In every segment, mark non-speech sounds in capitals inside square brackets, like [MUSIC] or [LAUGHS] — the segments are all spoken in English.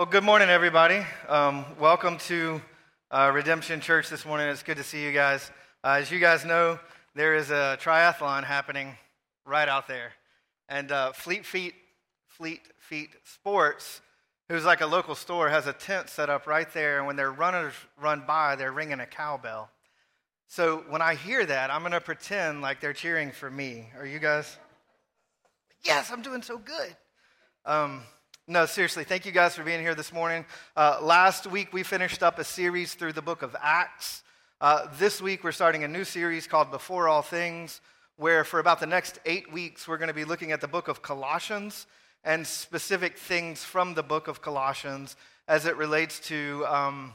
Well, good morning, everybody. Um, welcome to uh, Redemption Church this morning. It's good to see you guys. Uh, as you guys know, there is a triathlon happening right out there. And uh, Fleet Feet, Fleet Feet Sports, who's like a local store, has a tent set up right there. And when their runners run by, they're ringing a cowbell. So when I hear that, I'm going to pretend like they're cheering for me. Are you guys? Yes, I'm doing so good. Um, no, seriously, thank you guys for being here this morning. Uh, last week, we finished up a series through the book of Acts. Uh, this week, we're starting a new series called Before All Things, where for about the next eight weeks, we're going to be looking at the book of Colossians and specific things from the book of Colossians as it relates to um,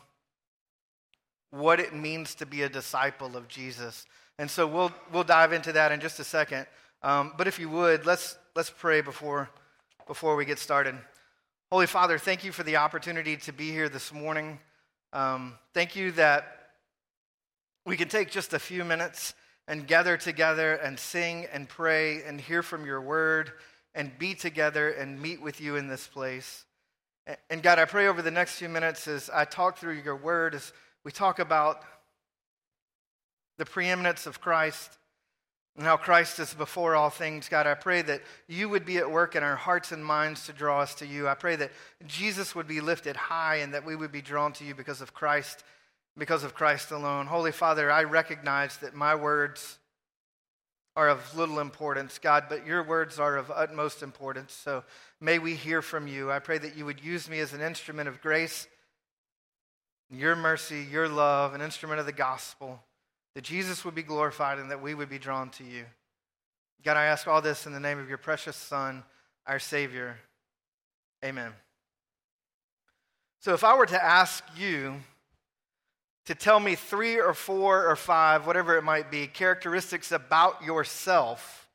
what it means to be a disciple of Jesus. And so we'll, we'll dive into that in just a second. Um, but if you would, let's, let's pray before, before we get started. Holy Father, thank you for the opportunity to be here this morning. Um, thank you that we can take just a few minutes and gather together and sing and pray and hear from your word and be together and meet with you in this place. And God, I pray over the next few minutes as I talk through your word, as we talk about the preeminence of Christ and how Christ is before all things, God, I pray that you would be at work in our hearts and minds to draw us to you. I pray that Jesus would be lifted high and that we would be drawn to you because of Christ, because of Christ alone. Holy Father, I recognize that my words are of little importance, God, but your words are of utmost importance. So may we hear from you. I pray that you would use me as an instrument of grace, your mercy, your love, an instrument of the gospel that Jesus would be glorified and that we would be drawn to you. God, I ask all this in the name of your precious Son, our Savior. Amen. So, if I were to ask you to tell me three or four or five, whatever it might be, characteristics about yourself,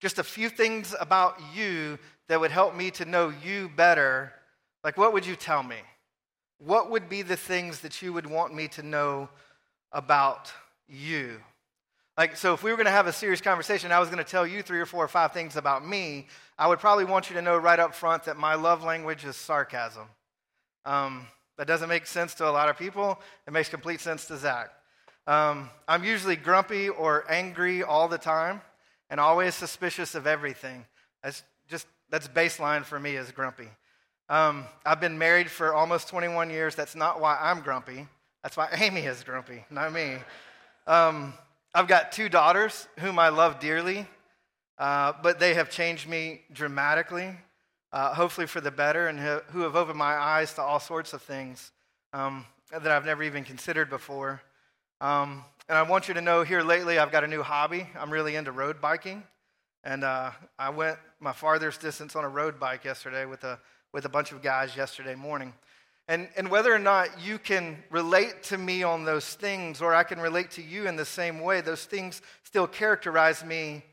just a few things about you that would help me to know you better, like what would you tell me? What would be the things that you would want me to know about you. Like, so if we were going to have a serious conversation, I was going to tell you three or four or five things about me, I would probably want you to know right up front that my love language is sarcasm. Um, that doesn't make sense to a lot of people. It makes complete sense to Zach. Um, I'm usually grumpy or angry all the time and always suspicious of everything. That's just, that's baseline for me is grumpy. Um, I've been married for almost 21 years. That's not why I'm grumpy. That's why Amy is grumpy, not me. Um, I've got two daughters whom I love dearly, uh, but they have changed me dramatically, uh, hopefully for the better, and who have opened my eyes to all sorts of things um, that I've never even considered before. Um, and I want you to know here lately, I've got a new hobby. I'm really into road biking. And uh, I went my farthest distance on a road bike yesterday with a, with a bunch of guys yesterday morning. And, and whether or not you can relate to me on those things, or I can relate to you in the same way, those things still characterize me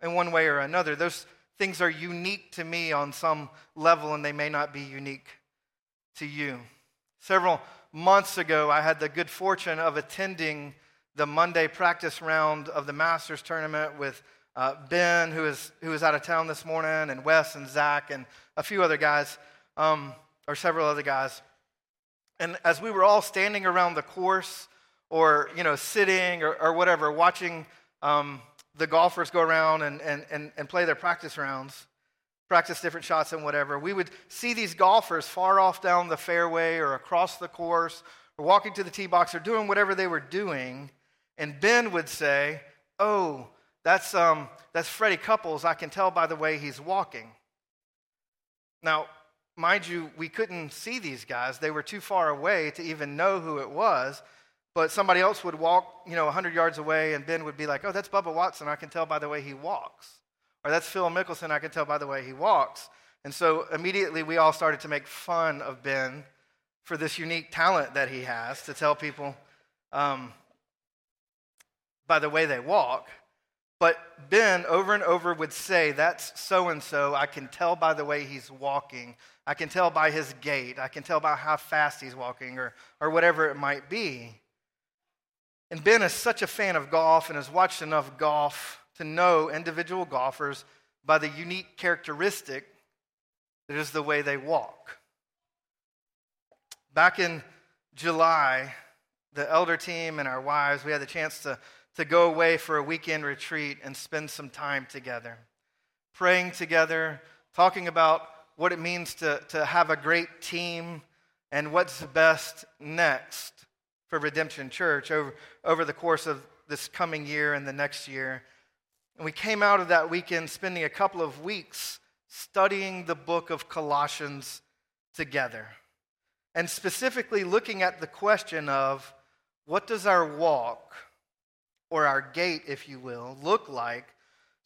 in one way or another. Those things are unique to me on some level, and they may not be unique to you. Several months ago, I had the good fortune of attending the Monday practice round of the Masters tournament with uh, Ben, who is, who is out of town this morning, and Wes and Zach, and a few other guys. Um, or several other guys. And as we were all standing around the course or, you know, sitting or, or whatever, watching um, the golfers go around and, and, and, and play their practice rounds, practice different shots and whatever, we would see these golfers far off down the fairway or across the course or walking to the tee box or doing whatever they were doing. And Ben would say, Oh, that's, um, that's Freddie Couples. I can tell by the way he's walking. Now, mind you, we couldn't see these guys. They were too far away to even know who it was. But somebody else would walk, you know, 100 yards away, and Ben would be like, oh, that's Bubba Watson. I can tell by the way he walks. Or that's Phil Mickelson. I can tell by the way he walks. And so immediately we all started to make fun of Ben for this unique talent that he has to tell people um, by the way they walk. But Ben over and over would say, That's so and so. I can tell by the way he's walking. I can tell by his gait. I can tell by how fast he's walking, or, or whatever it might be. And Ben is such a fan of golf and has watched enough golf to know individual golfers by the unique characteristic that is the way they walk. Back in July, the elder team and our wives, we had the chance to, to go away for a weekend retreat and spend some time together, praying together, talking about what it means to, to have a great team and what's best next for Redemption Church over, over the course of this coming year and the next year. And we came out of that weekend spending a couple of weeks studying the book of Colossians together. And specifically looking at the question of what does our walk, or our gait, if you will, look like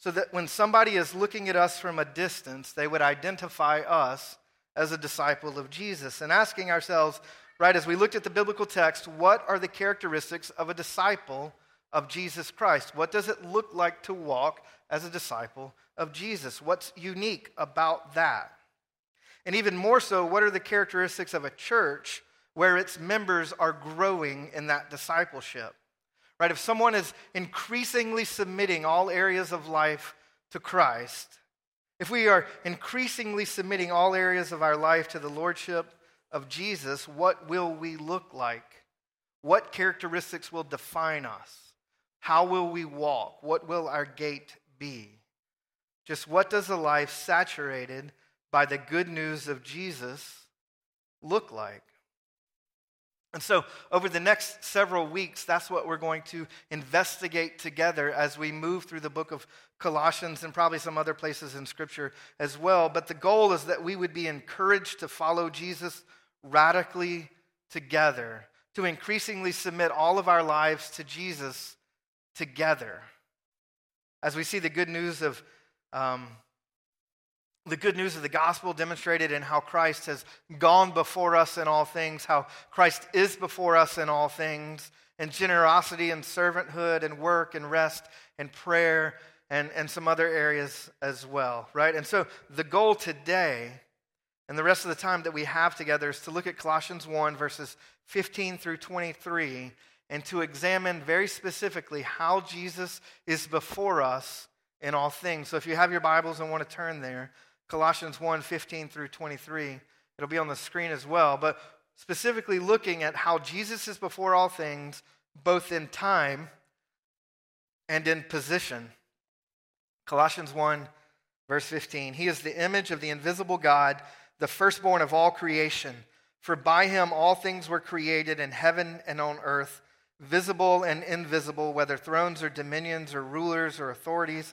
so that when somebody is looking at us from a distance, they would identify us as a disciple of Jesus. And asking ourselves, right, as we looked at the biblical text, what are the characteristics of a disciple of Jesus Christ? What does it look like to walk as a disciple of Jesus? What's unique about that? And even more so, what are the characteristics of a church where its members are growing in that discipleship? Right? If someone is increasingly submitting all areas of life to Christ, if we are increasingly submitting all areas of our life to the lordship of Jesus, what will we look like? What characteristics will define us? How will we walk? What will our gait be? Just what does a life saturated by the good news of Jesus look like? And so, over the next several weeks, that's what we're going to investigate together as we move through the book of Colossians and probably some other places in Scripture as well. But the goal is that we would be encouraged to follow Jesus radically together, to increasingly submit all of our lives to Jesus together. As we see the good news of um, the good news of the gospel demonstrated in how Christ has gone before us in all things, how Christ is before us in all things, and generosity and servanthood and work and rest and prayer and, and some other areas as well, right? And so the goal today and the rest of the time that we have together is to look at Colossians 1, verses 15 through 23, and to examine very specifically how Jesus is before us in all things. So if you have your Bibles and want to turn there, Colossians 1 15 through 23. It'll be on the screen as well. But specifically looking at how Jesus is before all things, both in time and in position. Colossians 1, verse 15. He is the image of the invisible God, the firstborn of all creation. For by him all things were created in heaven and on earth, visible and invisible, whether thrones or dominions or rulers or authorities.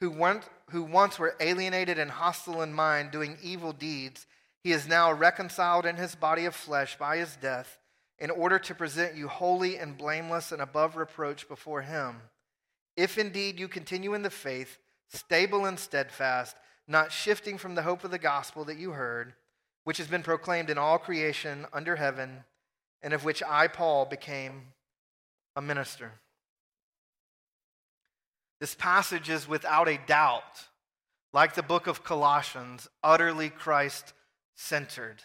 who, went, who once were alienated and hostile in mind, doing evil deeds, he is now reconciled in his body of flesh by his death, in order to present you holy and blameless and above reproach before him. If indeed you continue in the faith, stable and steadfast, not shifting from the hope of the gospel that you heard, which has been proclaimed in all creation under heaven, and of which I, Paul, became a minister. This passage is without a doubt, like the book of Colossians, utterly Christ centered.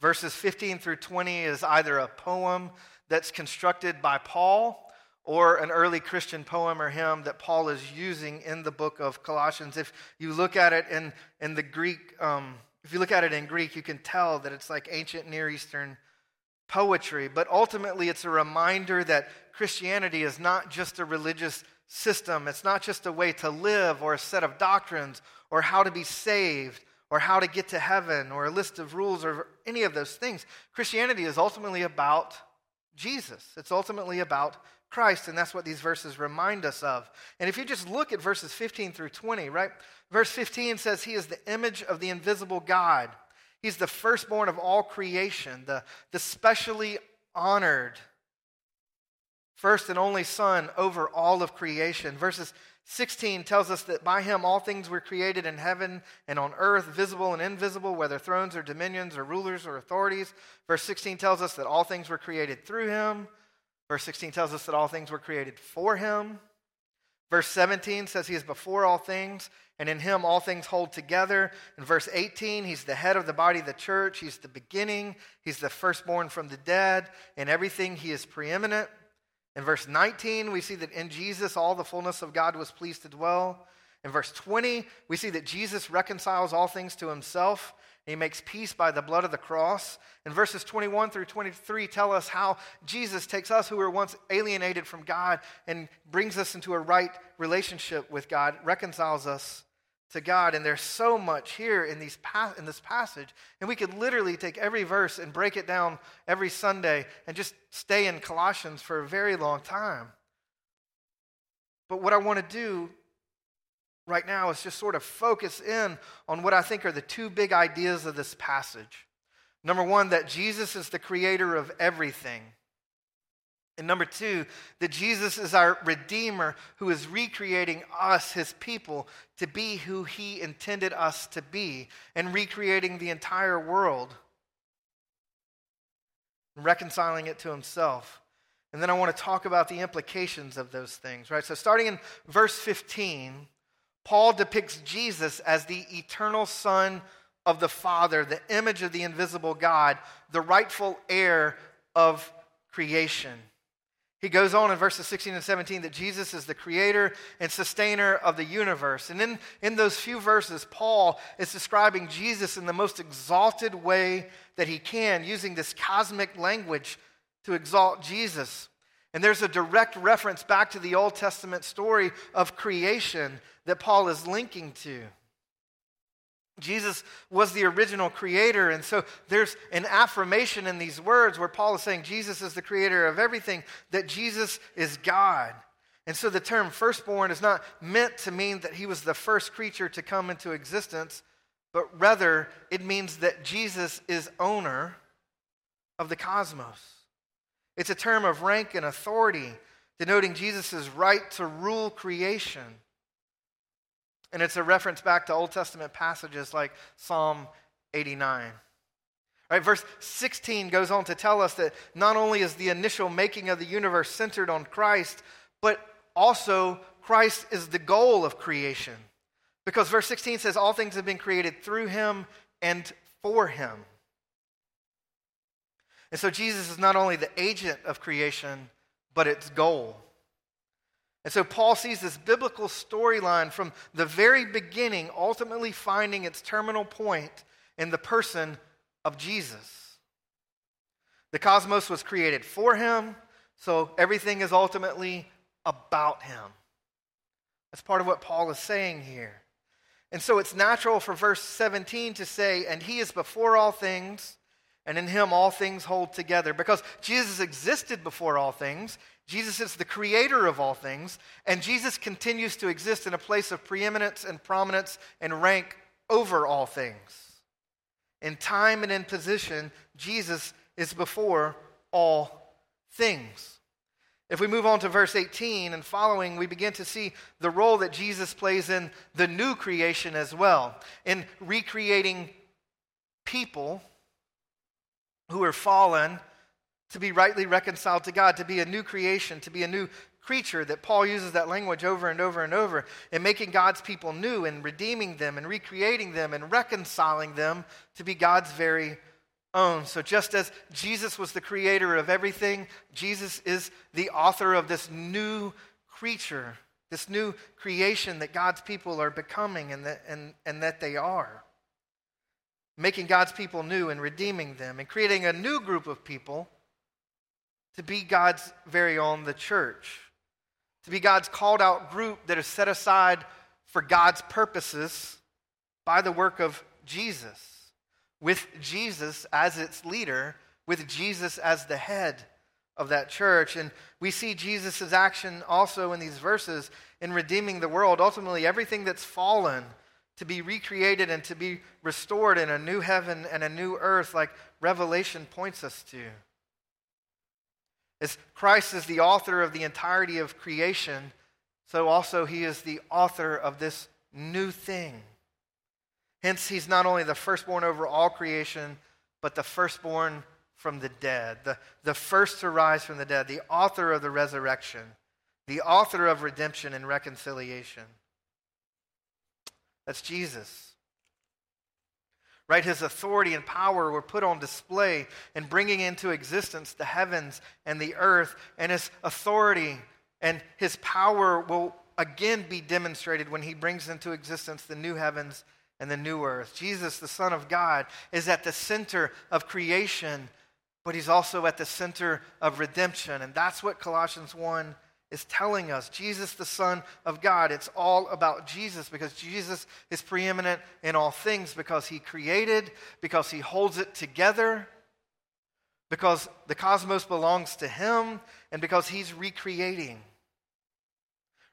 Verses 15 through 20 is either a poem that's constructed by Paul or an early Christian poem or hymn that Paul is using in the book of Colossians. If you look at it in, in the Greek, um, if you look at it in Greek, you can tell that it's like ancient Near Eastern poetry. But ultimately, it's a reminder that Christianity is not just a religious system. It's not just a way to live or a set of doctrines or how to be saved or how to get to heaven or a list of rules or any of those things. Christianity is ultimately about Jesus, it's ultimately about Christ, and that's what these verses remind us of. And if you just look at verses 15 through 20, right? Verse 15 says, He is the image of the invisible God. He's the firstborn of all creation, the, the specially honored first and only Son over all of creation. Verses 16 tells us that by him all things were created in heaven and on earth, visible and invisible, whether thrones or dominions or rulers or authorities. Verse 16 tells us that all things were created through him. Verse 16 tells us that all things were created for him. Verse 17 says he is before all things, and in him all things hold together. In verse 18, he's the head of the body of the church. He's the beginning. He's the firstborn from the dead. In everything, he is preeminent. In verse 19, we see that in Jesus all the fullness of God was pleased to dwell. In verse 20, we see that Jesus reconciles all things to himself. He makes peace by the blood of the cross. And verses 21 through 23 tell us how Jesus takes us who were once alienated from God and brings us into a right relationship with God, reconciles us to God. And there's so much here in, these in this passage. And we could literally take every verse and break it down every Sunday and just stay in Colossians for a very long time. But what I want to do right now is just sort of focus in on what I think are the two big ideas of this passage. Number one, that Jesus is the creator of everything. And number two, that Jesus is our Redeemer who is recreating us, his people, to be who he intended us to be and recreating the entire world, and reconciling it to himself. And then I want to talk about the implications of those things, right? So, starting in verse 15, Paul depicts Jesus as the eternal Son of the Father, the image of the invisible God, the rightful heir of creation. He goes on in verses 16 and 17 that Jesus is the creator and sustainer of the universe. And in, in those few verses, Paul is describing Jesus in the most exalted way that he can, using this cosmic language to exalt Jesus. And there's a direct reference back to the Old Testament story of creation that Paul is linking to. Jesus was the original creator. And so there's an affirmation in these words where Paul is saying Jesus is the creator of everything, that Jesus is God. And so the term firstborn is not meant to mean that he was the first creature to come into existence, but rather it means that Jesus is owner of the cosmos. It's a term of rank and authority, denoting Jesus' right to rule creation. And it's a reference back to Old Testament passages like Psalm 89. Right, verse 16 goes on to tell us that not only is the initial making of the universe centered on Christ, but also Christ is the goal of creation. Because verse 16 says, All things have been created through him and for him. And so Jesus is not only the agent of creation, but its goal. And so Paul sees this biblical storyline from the very beginning, ultimately finding its terminal point in the person of Jesus. The cosmos was created for him, so everything is ultimately about him. That's part of what Paul is saying here. And so it's natural for verse 17 to say, And he is before all things, and in him all things hold together. Because Jesus existed before all things, Jesus is the creator of all things, and Jesus continues to exist in a place of preeminence and prominence and rank over all things. In time and in position, Jesus is before all things. If we move on to verse 18 and following, we begin to see the role that Jesus plays in the new creation as well, in recreating people who are fallen to be rightly reconciled to God, to be a new creation, to be a new creature, that Paul uses that language over and over and over, and making God's people new and redeeming them and recreating them and reconciling them to be God's very own. So, just as Jesus was the creator of everything, Jesus is the author of this new creature, this new creation that God's people are becoming and that, and, and that they are. Making God's people new and redeeming them and creating a new group of people to be God's very own, the church, to be God's called out group that is set aside for God's purposes by the work of Jesus, with Jesus as its leader, with Jesus as the head of that church. And we see Jesus' action also in these verses in redeeming the world, ultimately, everything that's fallen to be recreated and to be restored in a new heaven and a new earth, like Revelation points us to. As Christ is the author of the entirety of creation, so also he is the author of this new thing. Hence, he's not only the firstborn over all creation, but the firstborn from the dead, the, the first to rise from the dead, the author of the resurrection, the author of redemption and reconciliation. That's Jesus. Right? His authority and power were put on display in bringing into existence the heavens and the earth, and his authority and his power will again be demonstrated when he brings into existence the new heavens and the new earth. Jesus, the Son of God, is at the center of creation, but he's also at the center of redemption. And that's what Colossians 1 is telling us. Jesus, the Son of God, it's all about Jesus because Jesus is preeminent in all things because he created, because he holds it together, because the cosmos belongs to him, and because he's recreating.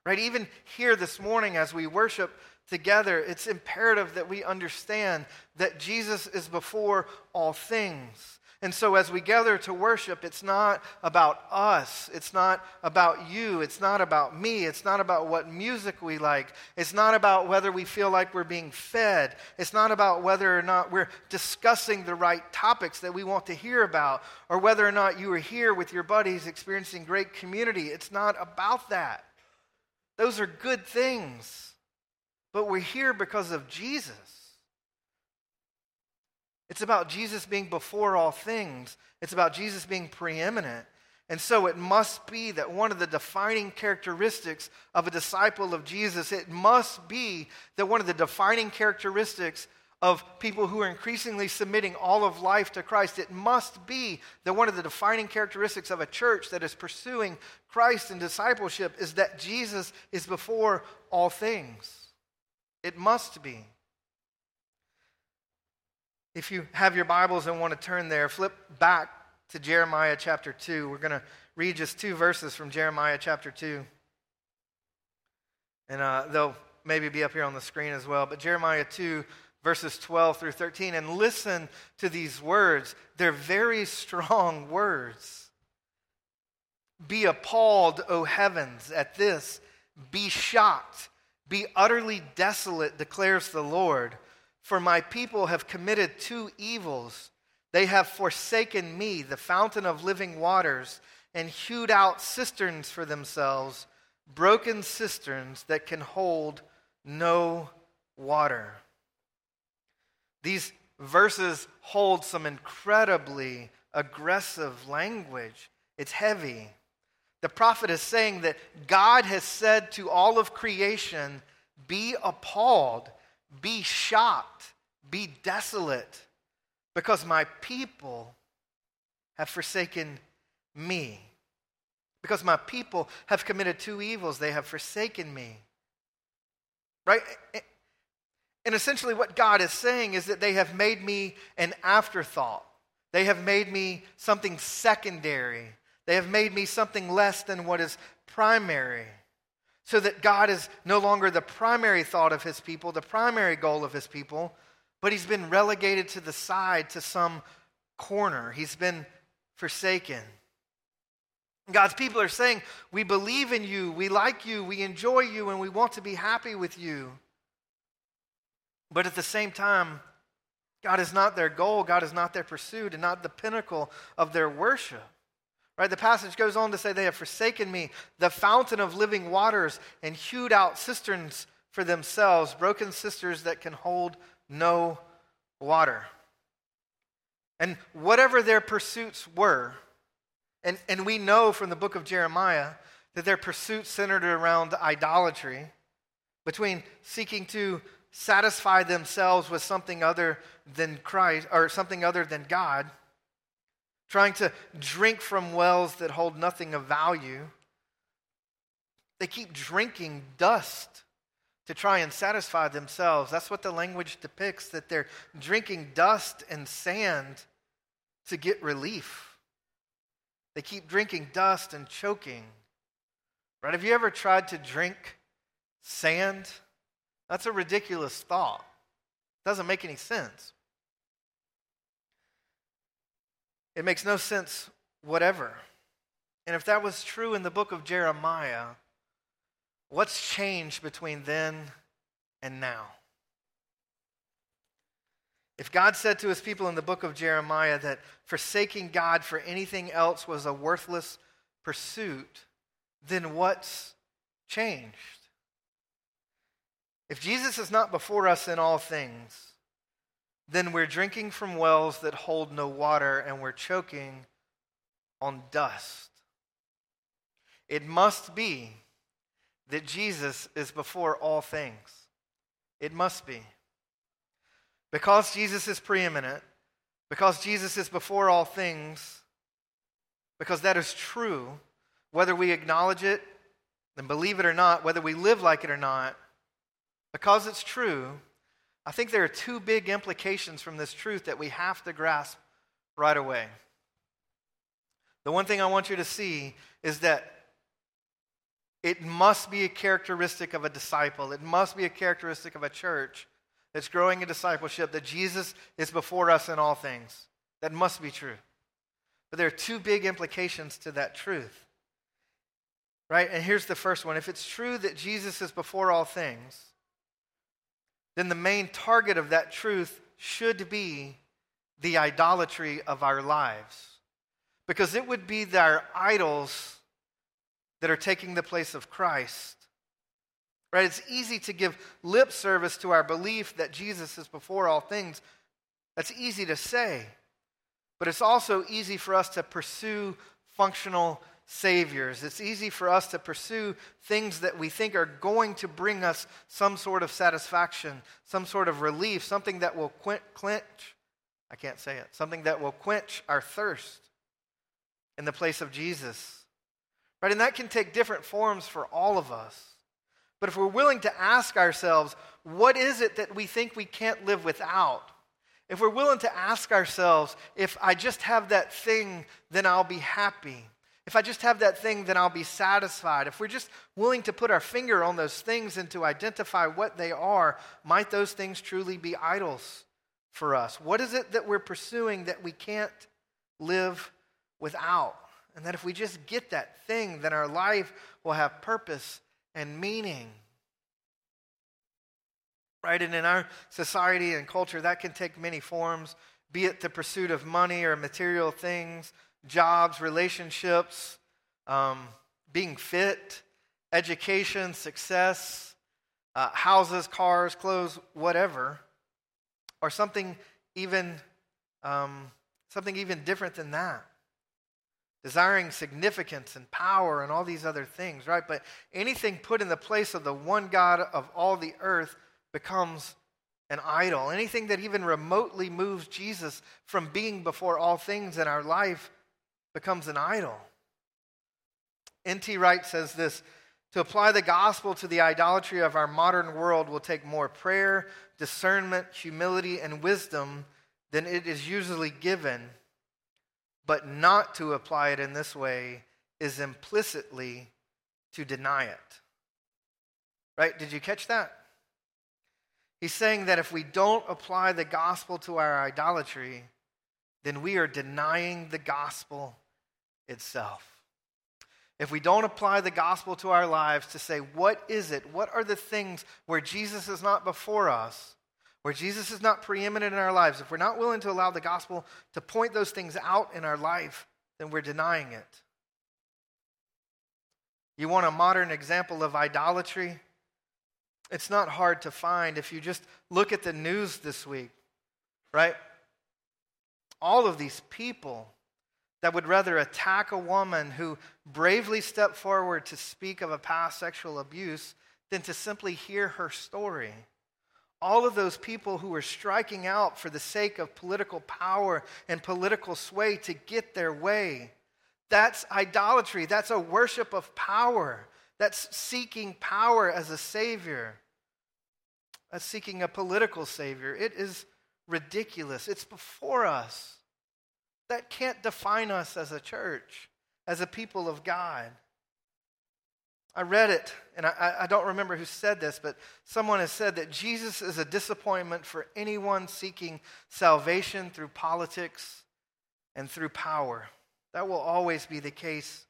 Right? Even here this morning as we worship together, it's imperative that we understand that Jesus is before all things. And so, as we gather to worship, it's not about us. It's not about you. It's not about me. It's not about what music we like. It's not about whether we feel like we're being fed. It's not about whether or not we're discussing the right topics that we want to hear about or whether or not you are here with your buddies experiencing great community. It's not about that. Those are good things. But we're here because of Jesus. It's about Jesus being before all things, it's about Jesus being preeminent. And so it must be that one of the defining characteristics of a disciple of Jesus, it must be that one of the defining characteristics of people who are increasingly submitting all of life to Christ, it must be that one of the defining characteristics of a church that is pursuing Christ and discipleship is that Jesus is before all things. It must be. If you have your Bibles and want to turn there, flip back to Jeremiah chapter 2. We're going to read just two verses from Jeremiah chapter 2. And uh, they'll maybe be up here on the screen as well. But Jeremiah 2, verses 12 through 13, and listen to these words. They're very strong [LAUGHS] words. Be appalled, O heavens, at this. Be shocked. Be utterly desolate, declares the Lord. For my people have committed two evils. They have forsaken me, the fountain of living waters, and hewed out cisterns for themselves, broken cisterns that can hold no water. These verses hold some incredibly aggressive language. It's heavy. The prophet is saying that God has said to all of creation, Be appalled, be shocked, be desolate, because my people have forsaken me. Because my people have committed two evils, they have forsaken me. Right? And essentially, what God is saying is that they have made me an afterthought. They have made me something secondary. They have made me something less than what is primary. So that God is no longer the primary thought of his people, the primary goal of his people, but he's been relegated to the side to some corner. He's been forsaken. God's people are saying, We believe in you, we like you, we enjoy you, and we want to be happy with you. But at the same time, God is not their goal, God is not their pursuit, and not the pinnacle of their worship. Right? The passage goes on to say, They have forsaken me, the fountain of living waters, and hewed out cisterns for themselves, broken cisterns that can hold no water. And whatever their pursuits were, and, and we know from the book of Jeremiah that their pursuits centered around idolatry, between seeking to satisfy themselves with something other than Christ or something other than God, trying to drink from wells that hold nothing of value. They keep drinking dust to try and satisfy themselves. That's what the language depicts that they're drinking dust and sand to get relief. They keep drinking dust and choking. Right? Have you ever tried to drink sand? That's a ridiculous thought. It Doesn't make any sense. It makes no sense whatever. And if that was true in the book of Jeremiah, What's changed between then and now? If God said to his people in the book of Jeremiah that forsaking God for anything else was a worthless pursuit, then what's changed? If Jesus is not before us in all things, then we're drinking from wells that hold no water and we're choking on dust. It must be that Jesus is before all things. It must be. Because Jesus is preeminent, because Jesus is before all things, because that is true, whether we acknowledge it and believe it or not, whether we live like it or not, because it's true, I think there are two big implications from this truth that we have to grasp right away. The one thing I want you to see is that it must be a characteristic of a disciple, it must be a characteristic of a church that's growing in discipleship that Jesus is before us in all things. That must be true. But there are two big implications to that truth. Right? And here's the first one. If it's true that Jesus is before all things, then the main target of that truth should be the idolatry of our lives. Because it would be our idols that are taking the place of Christ. Right? It's easy to give lip service to our belief that Jesus is before all things. That's easy to say. But it's also easy for us to pursue functional saviors. It's easy for us to pursue things that we think are going to bring us some sort of satisfaction, some sort of relief, something that will quench, I can't say it, something that will quench our thirst in the place of Jesus. Right? And that can take different forms for all of us. But if we're willing to ask ourselves, what is it that we think we can't live without? If we're willing to ask ourselves, if I just have that thing, then I'll be happy. If I just have that thing, then I'll be satisfied. If we're just willing to put our finger on those things and to identify what they are, might those things truly be idols for us? What is it that we're pursuing that we can't live without? And that if we just get that thing, then our life will have purpose and meaning. Right? And in our society and culture, that can take many forms, be it the pursuit of money or material things, jobs, relationships, um, being fit, education, success, uh, houses, cars, clothes, whatever, or something even um, something even different than that desiring significance and power and all these other things, right? But anything put in the place of the one God of all the earth becomes an idol. Anything that even remotely moves Jesus from being before all things in our life becomes an idol. N.T. Wright says this To apply the gospel to the idolatry of our modern world will take more prayer, discernment, humility, and wisdom than it is usually given but not to apply it in this way is implicitly to deny it. Right? Did you catch that? He's saying that if we don't apply the gospel to our idolatry, then we are denying the gospel itself. If we don't apply the gospel to our lives to say, what is it? What are the things where Jesus is not before us? where Jesus is not preeminent in our lives, if we're not willing to allow the gospel to point those things out in our life, then we're denying it. You want a modern example of idolatry? It's not hard to find if you just look at the news this week, right? All of these people that would rather attack a woman who bravely stepped forward to speak of a past sexual abuse than to simply hear her story all of those people who were striking out for the sake of political power and political sway to get their way. That's idolatry. That's a worship of power. That's seeking power as a savior. That's seeking a political savior. It is ridiculous. It's before us. That can't define us as a church, as a people of God. I read it, and I, I, don't remember who said this, but someone has said that Jesus is a disappointment for anyone seeking salvation through politics and through power. That will always be the case.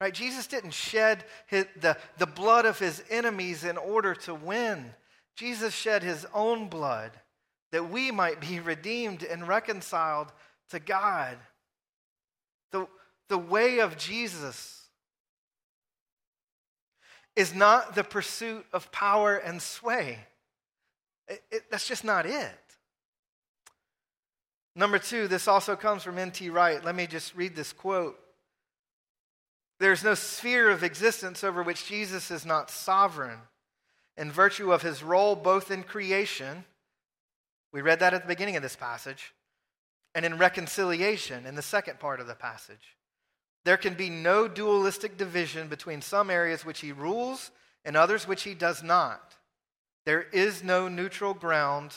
Right? Jesus didn't shed his, the, the blood of his enemies in order to win. Jesus shed his own blood that we might be [LAUGHS] redeemed and reconciled to God. The, the way of Jesus is not the pursuit of power and sway. It, it, that's just not it. Number two, this also comes from N.T. Wright. Let me just read this quote. There's no sphere of existence over which Jesus is not sovereign in virtue of his role both in creation, we read that at the beginning of this passage, and in reconciliation in the second part of the passage. There can be no dualistic division between some areas which he rules and others which he does not. There is no neutral ground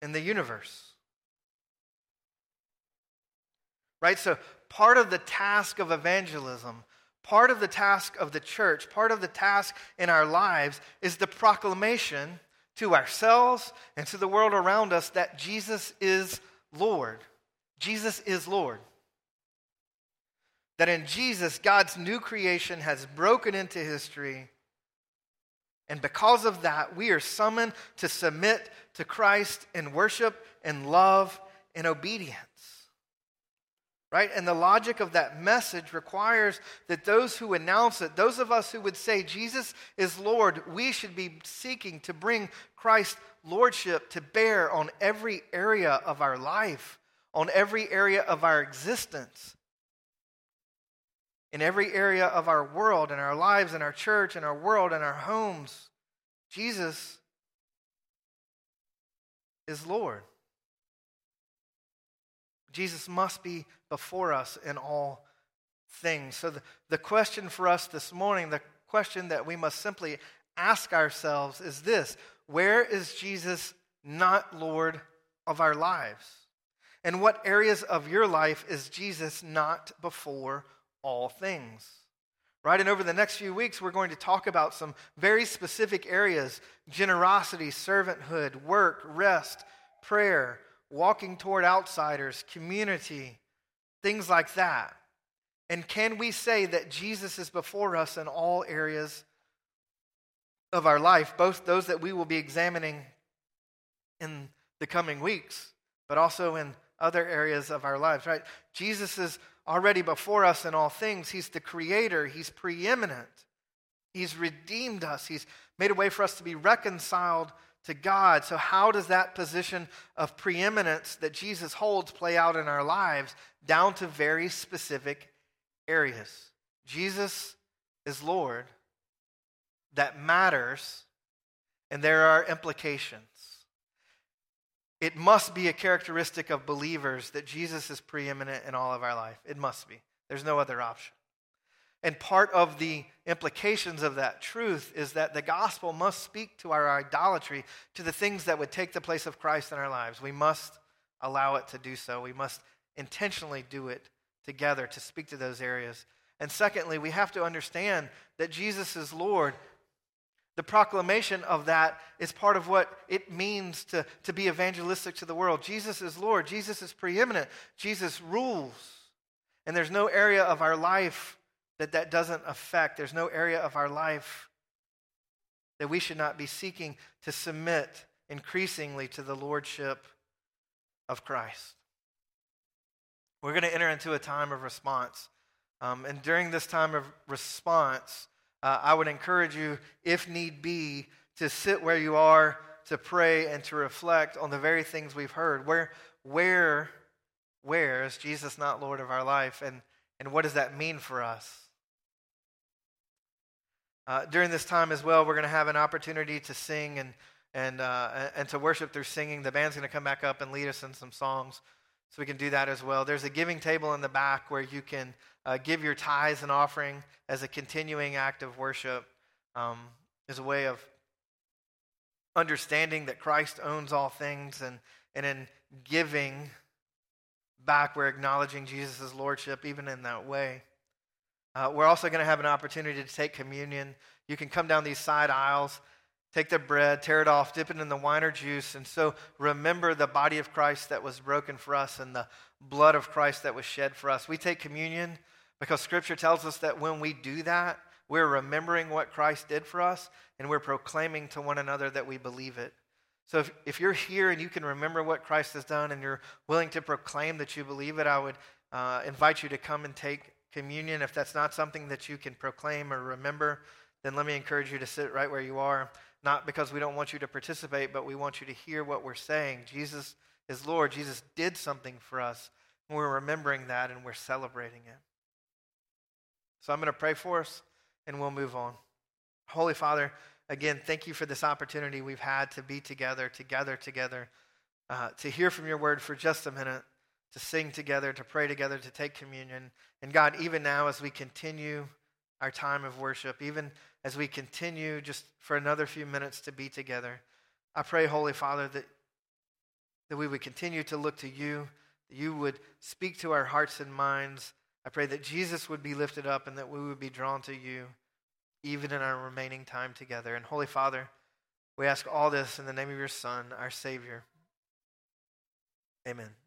in the universe. Right? So, part of the task of evangelism, part of the task of the church, part of the task in our lives is the proclamation to ourselves and to the world around us that Jesus is Lord. Jesus is Lord. That in Jesus, God's new creation has broken into history. And because of that, we are summoned to submit to Christ in worship and love and obedience. Right? And the logic of that message requires that those who announce it, those of us who would say Jesus is Lord, we should be seeking to bring Christ's lordship to bear on every area of our life, on every area of our existence in every area of our world, in our lives, in our church, in our world, in our homes. Jesus is Lord. Jesus must be before us in all things. So, the, the question for us this morning, the question that we must simply ask ourselves is this Where is Jesus not Lord of our lives? And what areas of your life is Jesus not before all things. Right? And over the next few weeks, we're going to talk about some very specific areas generosity, servanthood, work, rest, prayer, walking toward outsiders, community, things like that. And can we say that Jesus is before us in all areas of our life, both those that we will be examining in the coming weeks, but also in other areas of our lives, right? Jesus is already before us in all things. He's the creator, He's preeminent. He's redeemed us, He's made a way for us to be reconciled to God. So, how does that position of preeminence that Jesus holds play out in our lives down to very specific areas? Jesus is Lord. That matters, and there are implications. It must be a characteristic of believers that Jesus is preeminent in all of our life. It must be. There's no other option. And part of the implications of that truth is that the gospel must speak to our idolatry, to the things that would take the place of Christ in our lives. We must allow it to do so. We must intentionally do it together to speak to those areas. And secondly, we have to understand that Jesus is Lord the proclamation of that is part of what it means to, to be evangelistic to the world. Jesus is Lord, Jesus is preeminent, Jesus rules. And there's no area of our life that that doesn't affect. There's no area of our life that we should not be seeking to submit increasingly to the lordship of Christ. We're going to enter into a time of response. Um, and during this time of response, uh, I would encourage you, if need be, to sit where you are, to pray, and to reflect on the very things we've heard. Where, where, where is Jesus not Lord of our life? And, and what does that mean for us? Uh, during this time as well, we're going to have an opportunity to sing and, and, uh, and to worship through singing. The band's going to come back up and lead us in some songs. So we can do that as well. There's a giving table in the back where you can uh, give your tithes and offering as a continuing act of worship, um, as a way of understanding that Christ owns all things, and, and in giving back, we're acknowledging Jesus' lordship even in that way. Uh, we're also going to have an opportunity to take communion. You can come down these side aisles Take the bread, tear it off, dip it in the wine or juice, and so remember the body of Christ that was broken for us and the blood of Christ that was shed for us. We take communion Because Scripture tells us that when we do that, we're remembering what Christ did for us and we're proclaiming to one another that we believe it. So if, if you're here and you can remember what Christ has done and you're willing to proclaim that you believe it, I would uh, invite you to come and take communion. If that's not something that you can proclaim or remember, then let me encourage you to sit right where you are. Not because we don't want you to participate, but we want you to hear what we're saying. Jesus is Lord. Jesus did something for us. And we're remembering that and we're celebrating it. So I'm going to pray for us and we'll move on. Holy Father, again, thank you for this opportunity we've had to be together, together, together, uh, to hear from your word for just a minute, to sing together, to pray together, to take communion. And God, even now as we continue our time of worship, even as we continue just for another few minutes to be together, I pray, Holy Father, that, that we would continue to look to you, that you would speak to our hearts and minds. I pray that Jesus would be lifted up and that we would be drawn to you, even in our remaining time together. And Holy Father, we ask all this in the name of your Son, our Savior. Amen.